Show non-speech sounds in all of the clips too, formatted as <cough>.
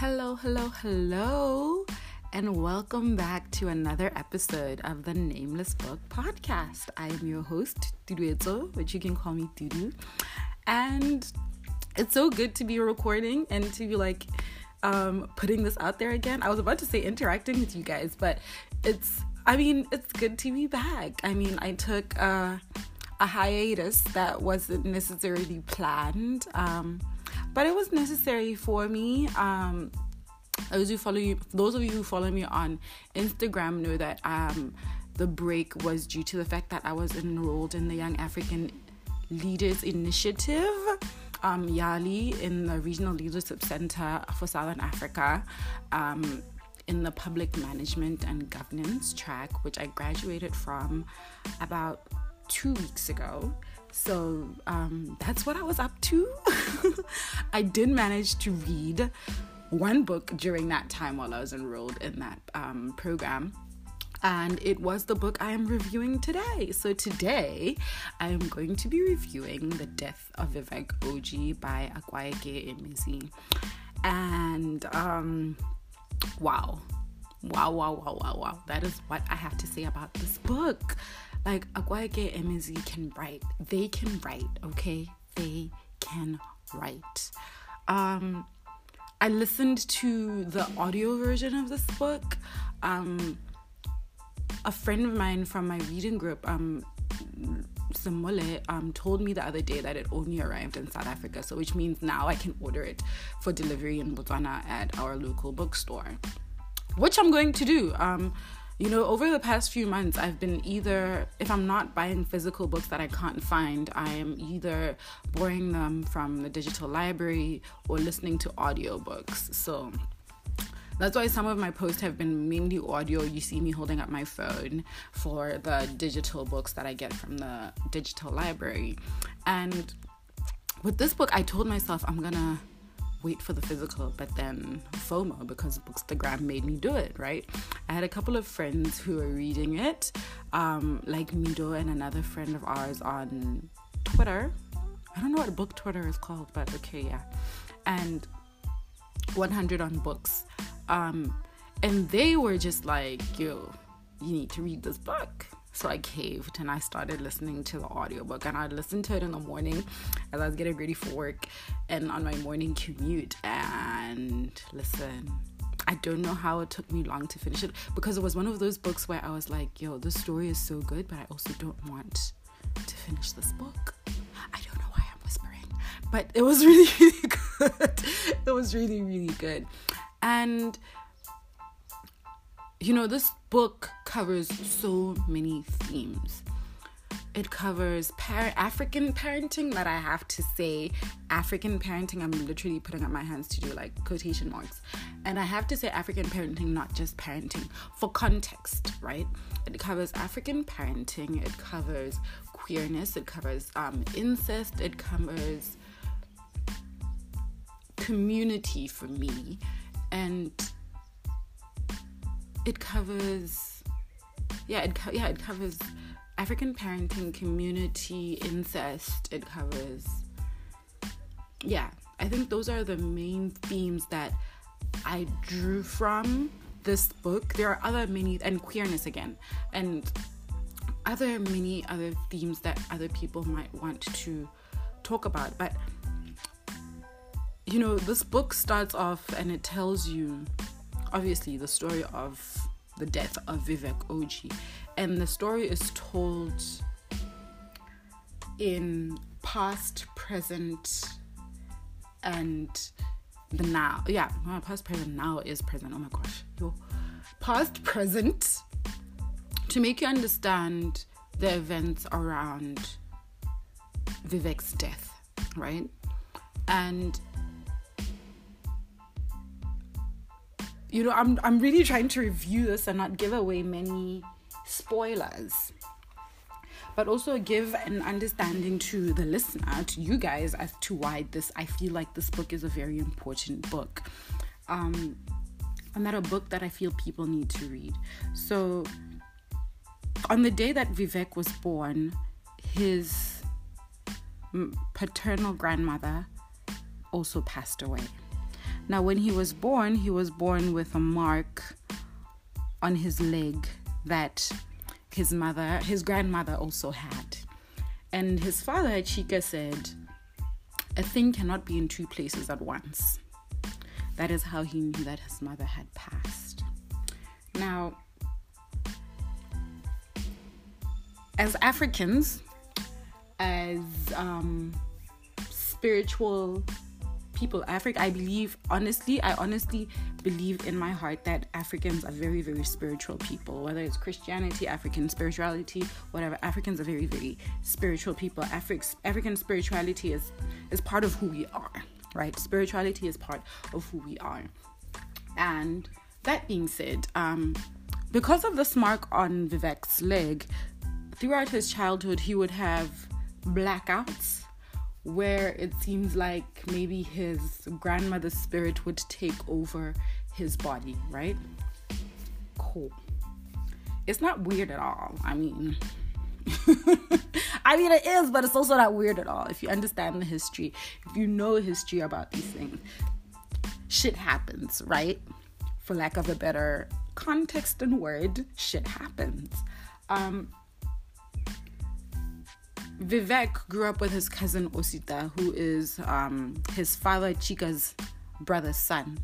Hello, hello, hello, and welcome back to another episode of the Nameless Book Podcast. I am your host, Dudueto, but you can call me Dudu. And it's so good to be recording and to be like um, putting this out there again. I was about to say interacting with you guys, but it's, I mean, it's good to be back. I mean, I took uh, a hiatus that wasn't necessarily planned. Um, but it was necessary for me. Um, those who follow you, those of you who follow me on Instagram know that um, the break was due to the fact that I was enrolled in the Young African Leaders Initiative, um, YALI, in the Regional Leadership Center for Southern Africa. Um, in the public management and governance track, which I graduated from about two weeks ago. So um, that's what I was up to. <laughs> I did manage to read one book during that time while I was enrolled in that um, program. And it was the book I am reviewing today. So today I am going to be reviewing The Death of Vivek Oji by Akwaeke Emezi. And um, wow. Wow, wow, wow, wow, wow. That is what I have to say about this book. Like Akwaeke Emezi can write. They can write, okay? They can write. Um I listened to the audio version of this book. Um a friend of mine from my reading group, um Samole, um, told me the other day that it only arrived in South Africa, so which means now I can order it for delivery in Botswana at our local bookstore, which I'm going to do. Um, you know, over the past few months, I've been either, if I'm not buying physical books that I can't find, I am either borrowing them from the digital library or listening to audiobooks. So, that's why some of my posts have been mainly audio. You see me holding up my phone for the digital books that I get from the digital library. And with this book, I told myself I'm gonna wait for the physical, but then FOMO because Bookstagram made me do it, right? I had a couple of friends who were reading it, um, like Mido and another friend of ours on Twitter. I don't know what book Twitter is called, but okay, yeah. And 100 on books. Um, and they were just like, yo, you need to read this book. So I caved and I started listening to the audiobook and I listened to it in the morning as I was getting ready for work and on my morning commute and listen. I don't know how it took me long to finish it because it was one of those books where I was like, yo, the story is so good, but I also don't want to finish this book. I don't know why I'm whispering, but it was <laughs> really, really good. it was really, really good. And you know, this book covers so many themes. It covers par- African parenting that I have to say African parenting. I'm literally putting up my hands to do like quotation marks. And I have to say African parenting, not just parenting, for context, right? It covers African parenting, it covers queerness, it covers um, incest, it covers community for me. And it covers yeah it co- yeah it covers African parenting community incest it covers yeah. I think those are the main themes that I drew from this book. There are other many and queerness again and other many other themes that other people might want to talk about. But you know this book starts off and it tells you obviously the story of the death of Vivek Oji. And the story is told in past, present, and the now. Yeah, past, present, now is present. Oh my gosh. Yo. Past, present, to make you understand the events around Vivek's death, right? And you know, I'm I'm really trying to review this and not give away many spoilers. But also give an understanding to the listener, to you guys, as to why this I feel like this book is a very important book. Um and that a book that I feel people need to read. So on the day that Vivek was born, his paternal grandmother also passed away. Now, when he was born, he was born with a mark on his leg that his mother, his grandmother also had. And his father, Chika, said, A thing cannot be in two places at once. That is how he knew that his mother had passed. Now, as Africans, as um, spiritual people, Africa, I believe, honestly, I honestly believe in my heart that Africans are very, very spiritual people. Whether it's Christianity, African spirituality, whatever, Africans are very, very spiritual people. Afri- African spirituality is is part of who we are, right? Spirituality is part of who we are. And that being said, um, because of this mark on Vivek's leg, throughout his childhood, he would have blackouts where it seems like maybe his grandmother's spirit would take over his body, right? Cool. It's not weird at all. I mean, <laughs> I mean, it is, but it's also not weird at all. If you understand the history, if you know history about these things, shit happens, right? For lack of a better context and word, shit happens. Um, Vivek grew up with his cousin Osita, who is um, his father Chika's brother's son,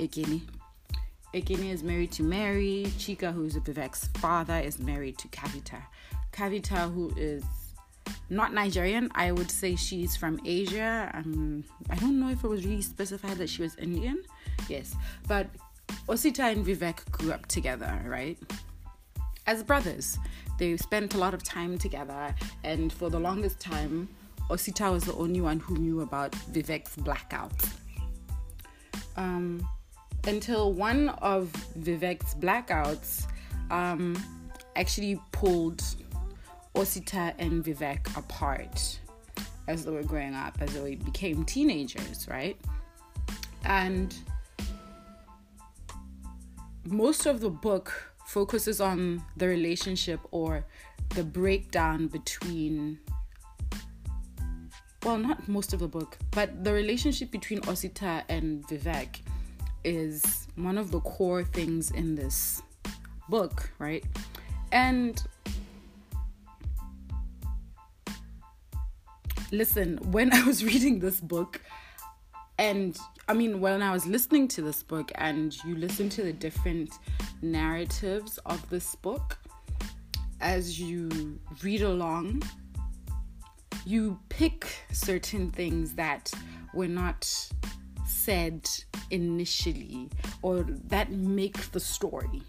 Ekene. Ekene is married to Mary. Chika, who's Vivek's father, is married to Kavita. Kavita, who is not Nigerian, I would say she's from Asia. Um, I don't know if it was really specified that she was Indian. Yes, but Osita and Vivek grew up together, right? As brothers. They spent a lot of time together, and for the longest time, Osita was the only one who knew about Vivek's blackout. Um, until one of Vivek's blackouts um, actually pulled Osita and Vivek apart as they were growing up, as they became teenagers, right? And most of the book focuses on the relationship or the breakdown between well not most of the book but the relationship between osita and vivek is one of the core things in this book right? And listen when <laughs> i was reading this book and I mean, when I was listening to this book and you listen to the different narratives of this book, as you read along, you pick certain things that were not said initially or that make the story.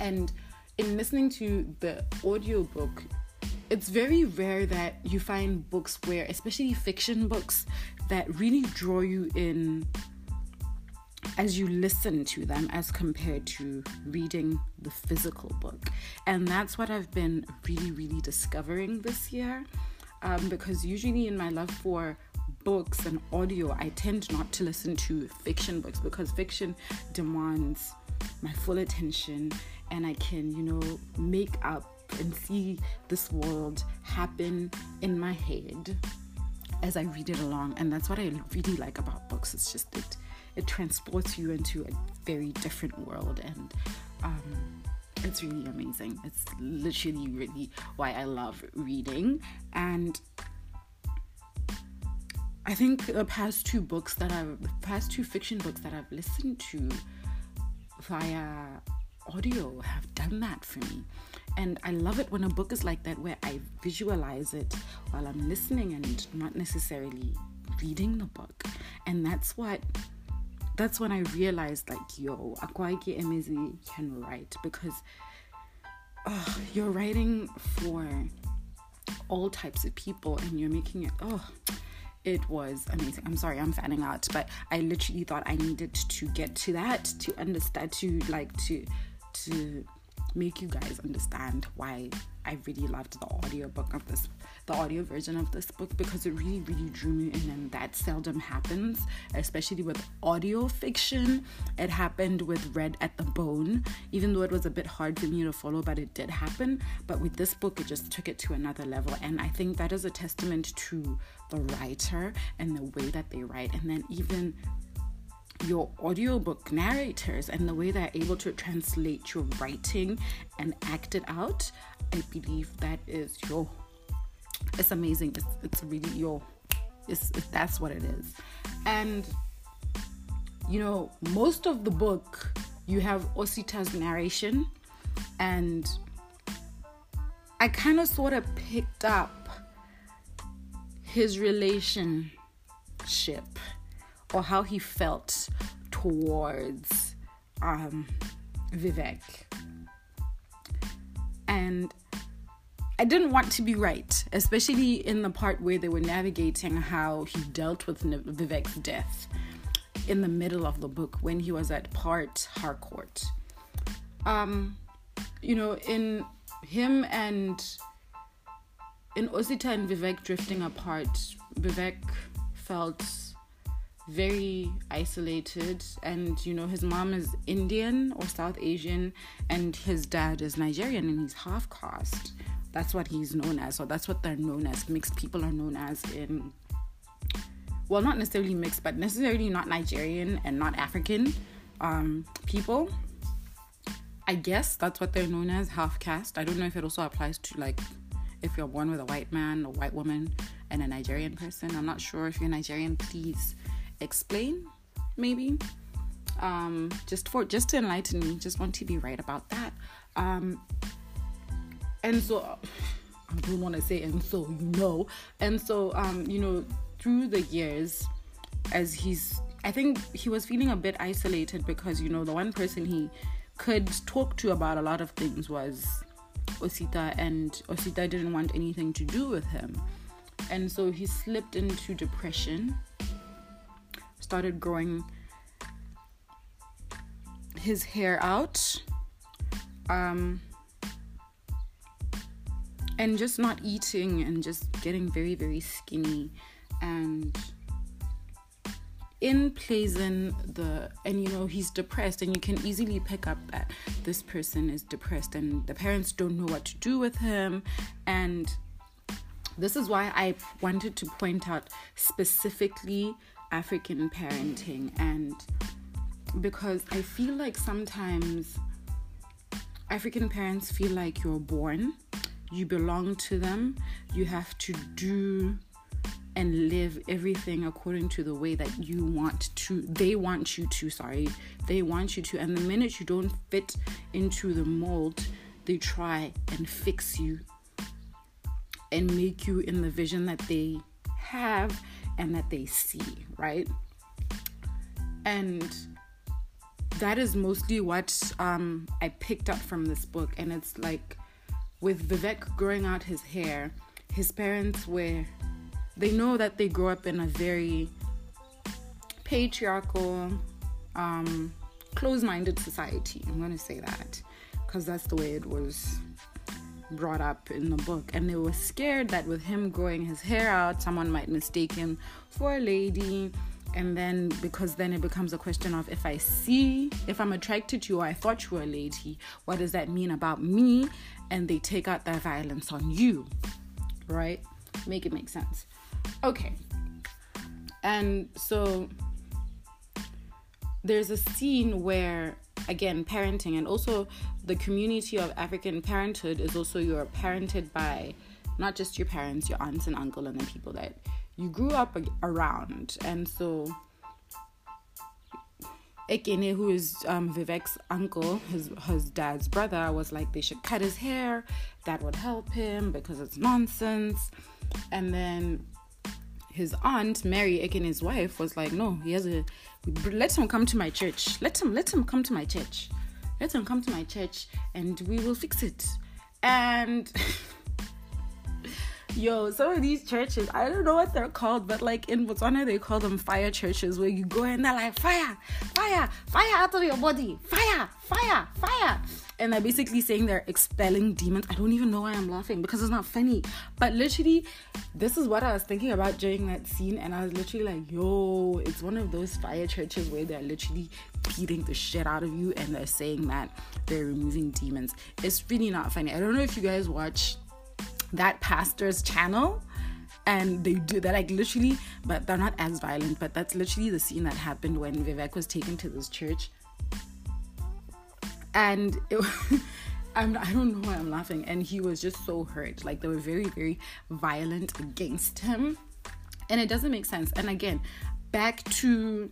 And in listening to the audiobook, it's very rare that you find books where, especially fiction books, that really draw you in as you listen to them as compared to reading the physical book. And that's what I've been really, really discovering this year. Um, because usually, in my love for books and audio, I tend not to listen to fiction books because fiction demands my full attention and I can, you know, make up and see this world happen in my head as I read it along. And that's what I really like about books. It's just it it transports you into a very different world and um, it's really amazing. It's literally really why I love reading. And I think the past two books that I've the past two fiction books that I've listened to via audio have done that for me. And I love it when a book is like that, where I visualize it while I'm listening and not necessarily reading the book. And that's what that's when I realized like yo, Akwaeke Emezi can write because oh, you're writing for all types of people and you're making it oh it was amazing. I'm sorry, I'm fanning out, but I literally thought I needed to get to that to understand to like to to make you guys understand why I really loved the audiobook of this the audio version of this book because it really really drew me in and that seldom happens especially with audio fiction. It happened with Red at the Bone even though it was a bit hard for me to follow but it did happen. But with this book it just took it to another level and I think that is a testament to the writer and the way that they write and then even your audiobook narrators and the way they're able to translate your writing and act it out, I believe that is your. It's amazing. It's, it's really your. It's, it, that's what it is. And, you know, most of the book, you have Osita's narration, and I kind of sort of picked up his relationship or how he felt towards um, Vivek. And I didn't want to be right, especially in the part where they were navigating how he dealt with Vivek's death in the middle of the book when he was at Port Harcourt. Um, you know, in him and in Osita and Vivek drifting apart, Vivek felt very isolated and you know his mom is indian or south asian and his dad is nigerian and he's half caste. That's what he's known as. Or that's what they're known as. Mixed people are known as in well not necessarily mixed but necessarily not nigerian and not african um, people. I guess that's what they're known as half caste. I don't know if it also applies to like if you're born with a white man or white woman and a nigerian person. I'm not sure if you're nigerian please explain maybe um, just for just to enlighten me just want to be right about that. Um, and so <sighs> i don't want to say and so you know. And so um, you know through the years as he's i think he was feeling a bit isolated because you know the one person he could talk to about a lot of things was osita and osita didn't want anything to do with him. And so he slipped into depression started growing his hair out um, and just not eating and just getting very very skinny. And in Plazen the and you know he's depressed and you can easily pick up that this person is depressed and the parents don't know what to do with him. And this is why I wanted to point out specifically African parenting and because I feel like sometimes African parents feel like you're born, you belong to them, you have to do and live everything according to the way that you want to they want you to sorry they want you to. And the minute you don't fit into the mold they try and fix you and make you in the vision that they have and that they see, right? And that is mostly what um, I picked up from this book. And it's like with Vivek growing out his hair, his parents were, they know that they grow up in a very patriarchal, um, close minded society. I'm going to say that because that's the way it was brought up in the book and they were scared that with him growing his hair out someone might mistake him for a lady. And then because then it becomes a question of if i see if i'm attracted to you i thought you were a lady what does that mean about me? And they take out their violence on you right? Make it make sense. Okay. And so there's a scene where again parenting and also the community of african parenthood is also you're parented by not just your parents your aunts and uncle and the people that you grew up around and so Ekene, who is um, Vivek's uncle, his his dad's brother, was like they should cut his hair. That would help him because it's nonsense. And then his aunt Mary, Ekene's wife, was like, no, he has a let him come to my church. Let him let him come to my church. Let him come to my church and we will fix it. And <laughs> yo, some of these churches, I don't know what they're called, but like in Botswana, they call them fire churches where you go and they're like, fire, fire, fire out of your body, fire, fire, fire. And they're basically saying they're expelling demons. I don't even know why I'm laughing because it's not funny. But literally, this is what I was thinking about during that scene. And I was literally like, yo, it's one of those fire churches where they're literally beating the shit out of you and they're saying that they're removing demons. It's really not funny. I don't know if you guys watch that pastor's channel and they do that like literally but they're not as violent but that's literally the scene that happened when vivek was taken to this church. And it, <laughs> I'm, i don't know why i'm laughing. And he was just so hurt. Like they were very very violent against him. And it doesn't make sense. And again back to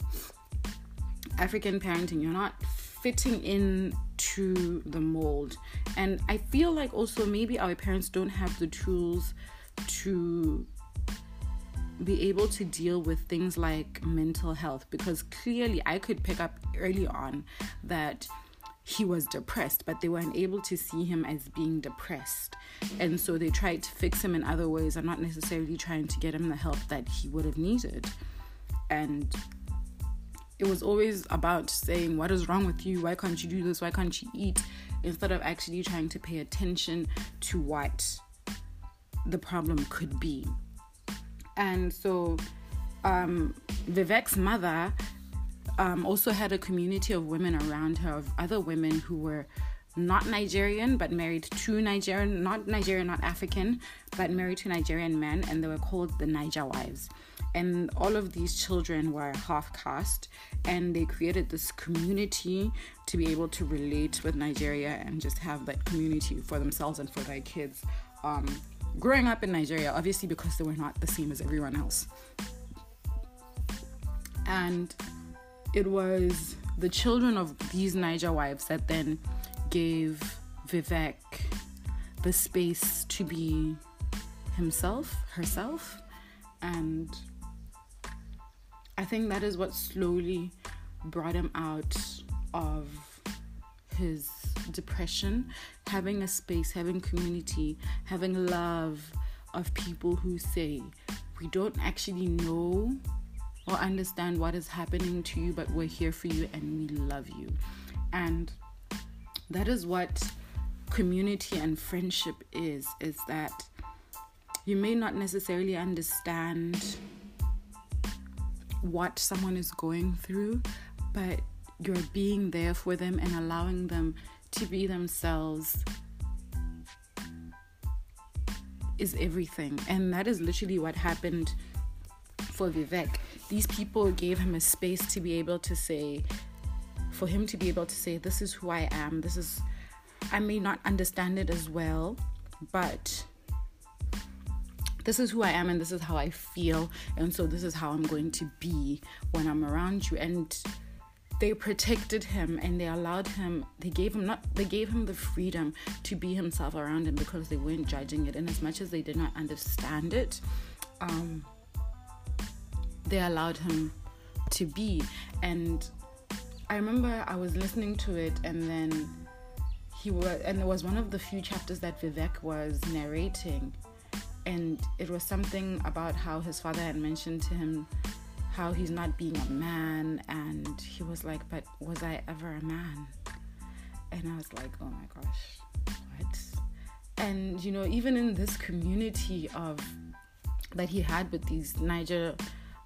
african parenting. You're not fitting in to the mold and i feel like also maybe our parents don't have the tools to be able to deal with things like mental health because clearly I could pick up early on that he was depressed, but they weren't able to see him as being depressed. And so they tried to fix him in other ways and not necessarily trying to get him the help that he would have needed. And it was always about saying, What is wrong with you? Why can't you do this? Why can't you eat? Instead of actually trying to pay attention to what the problem could be. And so um, Vivek's mother um, also had a community of women around her, of other women who were not Nigerian but married to Nigerian, not Nigerian, not African, but married to Nigerian men, and they were called the Niger wives. And all of these children were half caste, and they created this community to be able to relate with Nigeria and just have that community for themselves and for their kids. Um, growing up in Nigeria, obviously because they were not the same as everyone else. And it was the children of these Niger wives that then gave Vivek the space to be himself, herself, and I think that is what slowly brought him out of his depression, having a space, having community, having love of people who say, We don't actually know or understand what is happening to you, but we're here for you and we love you. And that is what community and friendship is is that you may not necessarily understand what someone is going through, but you're being there for them and allowing them to be themselves is everything. And that is literally what happened for Vivek. These people gave him a space to be able to say, for him to be able to say, This is who I am. This is, I may not understand it as well, but this is who I am and this is how I feel. And so this is how I'm going to be when I'm around you. And they protected him and they allowed him they gave him not they gave him the freedom to be himself around him because they weren't judging it and as much as they did not understand it um, they allowed him to be and i remember i was listening to it and then he was and it was one of the few chapters that vivek was narrating. And it was something about how his father had mentioned to him how he's not being a man and he was like but was i ever a man? And i was like oh my gosh what? And you know even in this community of that he had with these niger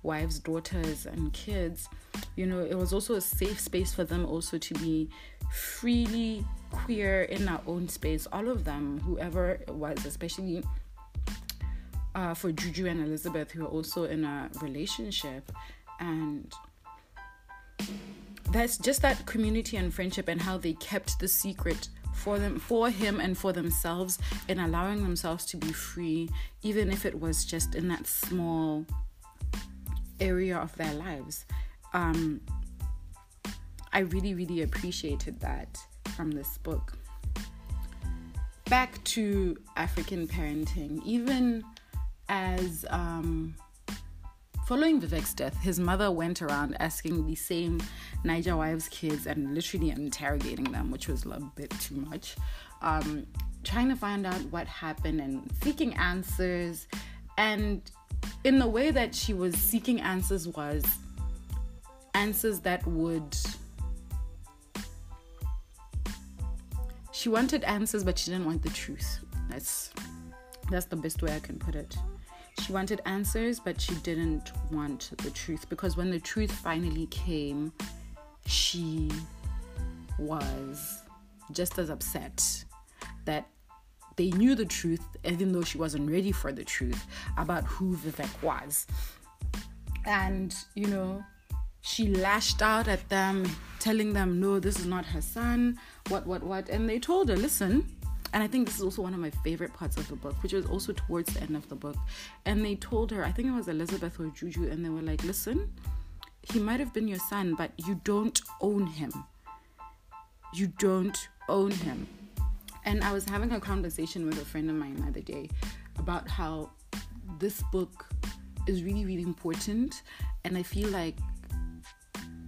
wives daughters and kids you know it was also a safe space for them also to be freely queer in our own space. All of them whoever it was especially uh, for Juju and Elizabeth, who are also in a relationship, and that's just that community and friendship and how they kept the secret for them for him and for themselves and allowing themselves to be free even if it was just in that small area of their lives um, i really really appreciated that from this book back to african parenting even as um, following Vivek's death, his mother went around asking the same Niger wives' kids and literally interrogating them, which was a bit too much. Um, trying to find out what happened and seeking answers. And in the way that she was seeking answers was answers that would she wanted answers but she didn't want the truth. That's that's the best way i can put it. She wanted answers, but she didn't want the truth because when the truth finally came, she was just as upset that they knew the truth, even though she wasn't ready for the truth about who Vivek was. And, you know, she lashed out at them, telling them, no, this is not her son, what, what, what. And they told her, listen, and I think this is also one of my favorite parts of the book, which was also towards the end of the book. And they told her, I think it was Elizabeth or Juju, and they were like, listen, he might have been your son, but you don't own him. You don't own him. And I was having a conversation with a friend of mine the other day about how this book is really, really important. And I feel like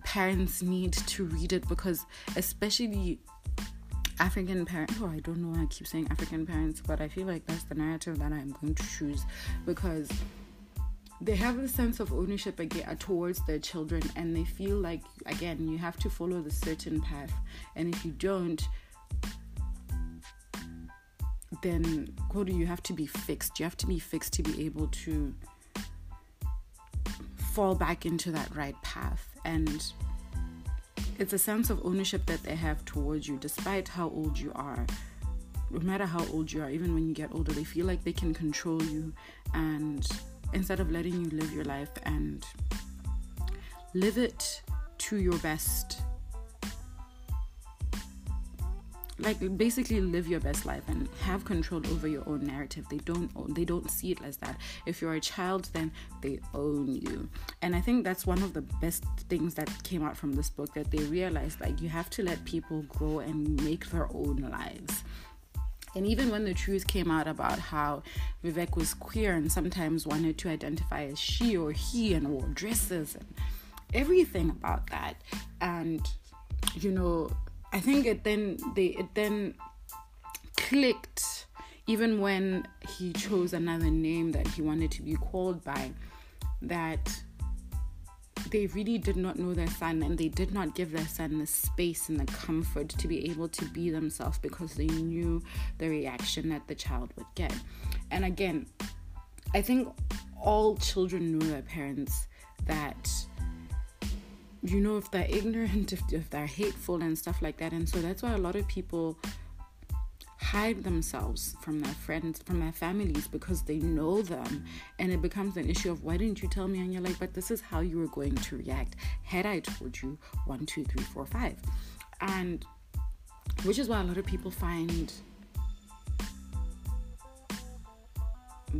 parents need to read it because, especially African parents, oh, I don't know why I keep saying African parents, but I feel like that's the narrative that I'm going to choose because they have a sense of ownership again towards their children and they feel like again you have to follow the certain path and if you don't then do you have to be fixed. You have to be fixed to be able to fall back into that right path. And it's a sense of ownership that they have towards you despite how old you are. No matter how old you are even when you get older they feel like they can control you. And instead of letting you live your life and live it to your best like basically live your best life and have control over your own narrative. They don't own, they don't see it as that. If you're a child then they own you. And i think that's one of the best things that came out from this book that they realized like you have to let people grow and make their own lives. And even when the truth came out about how Vivek was queer and sometimes wanted to identify as she or he and wore dresses and everything about that, and you know, I think it then they it then clicked even when he chose another name that he wanted to be called by that they really did not know their son and they did not give their son the space and the comfort to be able to be themselves because they knew the reaction that the child would get. And again, I think all children know their parents that you know if they're ignorant if, if they're hateful and stuff like that and so that's why a lot of people hide themselves from their friends, from their families because they know them. And it becomes an issue of why didn't you tell me? And you're like, but this is how you were going to react had I told you one, two, three, four, five. And which is why a lot of people find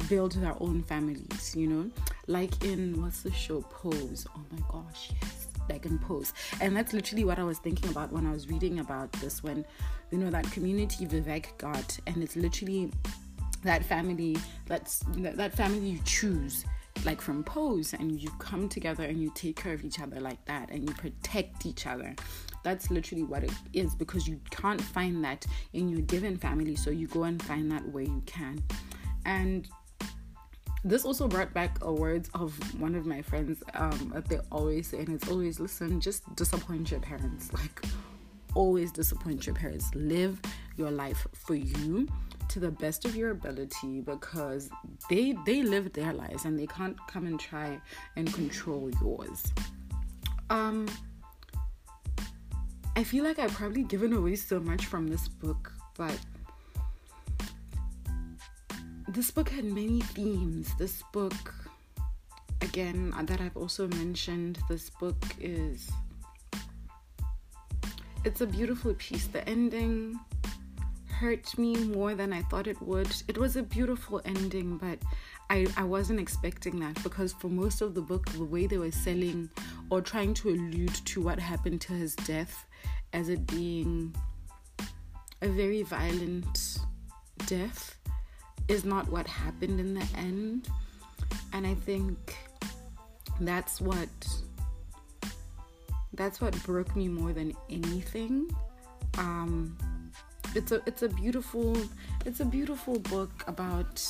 build their own families, you know? Like in what's the show Pose? Oh my gosh, yes like in pose and that's literally what i was thinking about when i was reading about this when you know that community vivek got and it's literally that family that's that family you choose like from pose and you come together and you take care of each other like that and you protect each other. That's literally what it is because you can't find that in your given family so you go and find that where you can. And this also brought back a words of one of my friends um, that they always say, and it's always listen, just disappoint your parents. <laughs> Like, always disappoint your parents. Live your life for you to the best of your ability because they they live their lives and they can't come and try and control yours. Um I feel like I've probably given away so much from this book, but this book had many themes. This book, again, that I've also mentioned, this book is. It's a beautiful piece. The ending hurt me more than I thought it would. It was a beautiful ending, but I, I wasn't expecting that because for most of the book, the way they were selling or trying to allude to what happened to his death as it being a very violent death is not what happened in the end. And I think that's what that's what broke me more than anything. Um, it's a it's a beautiful it's a beautiful book about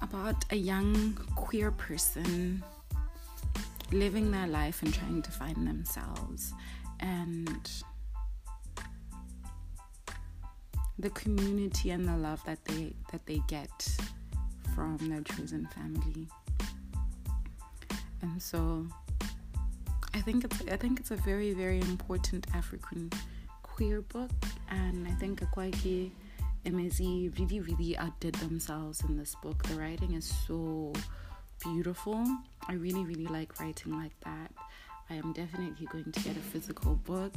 about a young queer person living their life and trying to find themselves and the community and the love that they that they get from their chosen family. And so I think it's I think it's a very very important African queer book and I think Akwaeke Emezi really, really outdid themselves in this book. The writing is so beautiful. I really, really like writing like that. I am definitely going to get a physical book.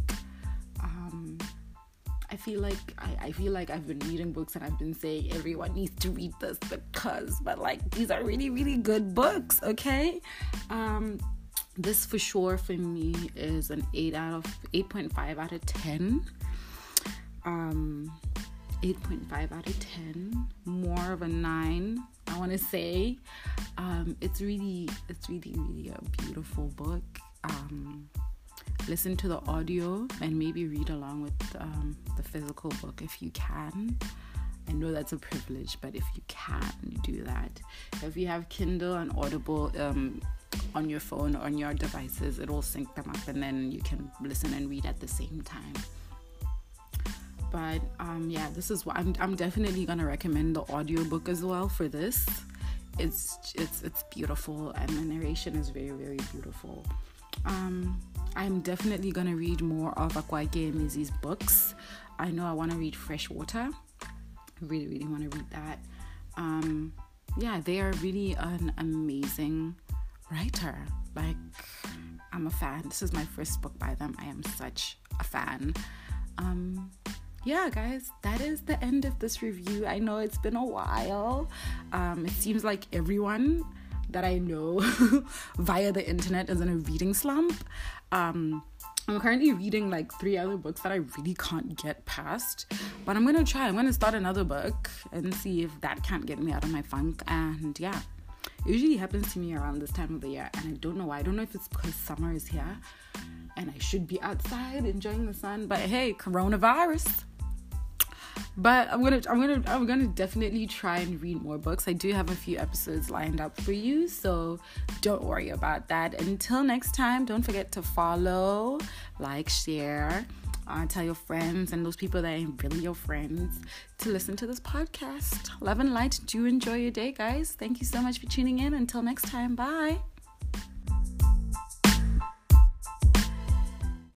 Um, I feel like I, I feel like I've been reading books and I've been saying everyone needs to read this because but like these are really really good books okay? Um this for sure for me is an 8 out of 8.5 out of 10 um 8.5 out of 10 more of a 9 i want to say. Um it's really it's really really a beautiful book. Um listen to the audio and maybe read along with um, the physical book if you can I know that's a privilege, but if you can, do that. If you have Kindle and Audible um, on your phone, or on your devices, it will sync them up and then you can listen and read at the same time. But um, yeah, this is what I'm, I'm definitely gonna recommend the audiobook as well for this. It's it's it's beautiful and the narration is very very beautiful. Um, I'm definitely gonna read more of Akwaeke Emezi's books. I know I want to read Freshwater. I really really want to read that. Um, yeah, they are really an amazing writer. Like, I'm a fan. This is my first book by them. I am such a fan. Um, yeah, guys, that is the end of this review. I know it's been a while. Um, it seems like everyone that I know <laughs> via the internet is in a reading slump. Um, I'm currently reading like three other books that I really can't get past, but I'm gonna try. I'm gonna start another book and see if that can't get me out of my funk. And yeah, it usually happens to me around this time of the year, and I don't know why. I don't know if it's because summer is here and I should be outside enjoying the sun, but hey, coronavirus. But I'm gonna I'm gonna I'm gonna definitely try and read more books. I do have a few episodes lined up for you, so don't worry about that. Until next time, don't forget to follow, like, share. Uh, tell your friends and those people that ain't really your friends to listen to this podcast. Love and light. Do enjoy your day, guys. Thank you so much for tuning in. Until next time, bye.